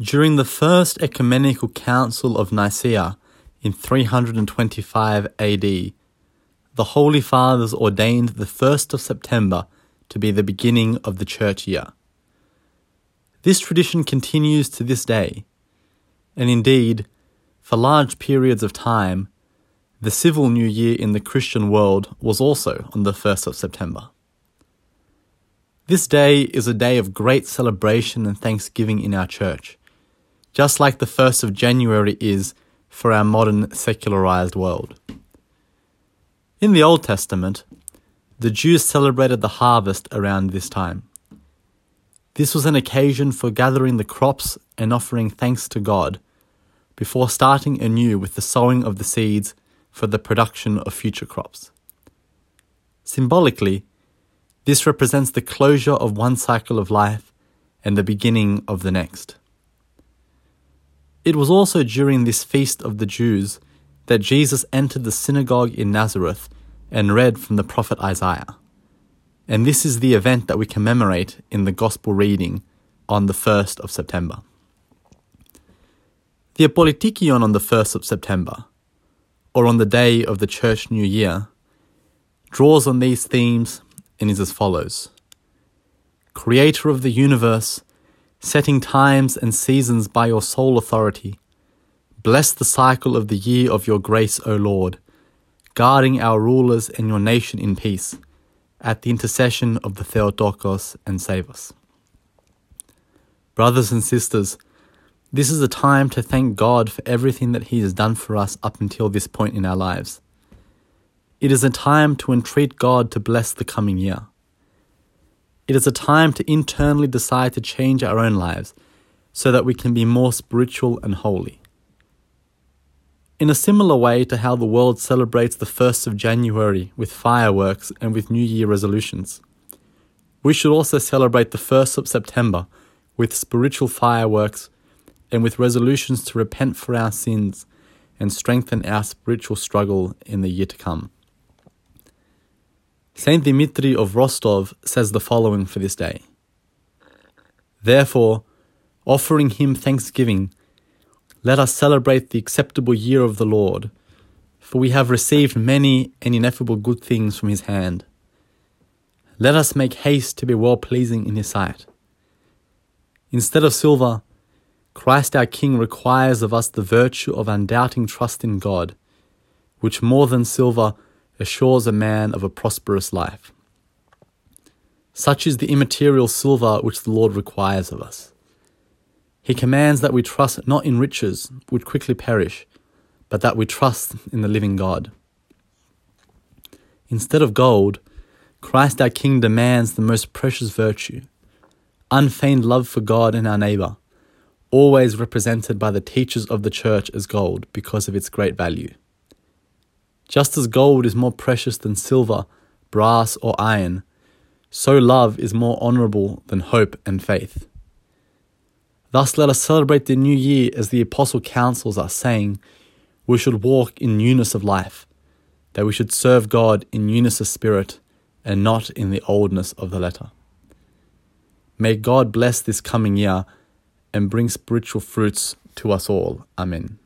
During the First Ecumenical Council of Nicaea in 325 AD, the Holy Fathers ordained the 1st of September to be the beginning of the church year. This tradition continues to this day, and indeed, for large periods of time, the civil new year in the Christian world was also on the 1st of September. This day is a day of great celebration and thanksgiving in our church, just like the 1st of January is for our modern secularized world. In the Old Testament, the Jews celebrated the harvest around this time. This was an occasion for gathering the crops and offering thanks to God before starting anew with the sowing of the seeds for the production of future crops. Symbolically, this represents the closure of one cycle of life and the beginning of the next. It was also during this feast of the Jews that Jesus entered the synagogue in Nazareth and read from the prophet Isaiah. And this is the event that we commemorate in the Gospel reading on the 1st of September. The Apolytikion on the 1st of September or on the day of the Church New Year, draws on these themes and is as follows Creator of the universe, setting times and seasons by your sole authority, bless the cycle of the year of your grace, O Lord, guarding our rulers and your nation in peace, at the intercession of the Theotokos, and save us. Brothers and sisters, this is a time to thank God for everything that He has done for us up until this point in our lives. It is a time to entreat God to bless the coming year. It is a time to internally decide to change our own lives so that we can be more spiritual and holy. In a similar way to how the world celebrates the 1st of January with fireworks and with New Year resolutions, we should also celebrate the 1st of September with spiritual fireworks and with resolutions to repent for our sins and strengthen our spiritual struggle in the year to come. Saint Dimitri of Rostov says the following for this day Therefore, offering him thanksgiving, let us celebrate the acceptable year of the Lord, for we have received many and ineffable good things from his hand. Let us make haste to be well pleasing in his sight. Instead of silver, Christ our King requires of us the virtue of undoubting trust in God, which more than silver assures a man of a prosperous life. Such is the immaterial silver which the Lord requires of us. He commands that we trust not in riches which quickly perish, but that we trust in the living God. Instead of gold, Christ our King demands the most precious virtue, unfeigned love for God and our neighbour always represented by the teachers of the church as gold because of its great value. Just as gold is more precious than silver, brass, or iron, so love is more honourable than hope and faith. Thus, let us celebrate the new year as the Apostle counsels us, saying, We should walk in newness of life, that we should serve God in newness of spirit, and not in the oldness of the letter. May God bless this coming year and bring spiritual fruits to us all. Amen.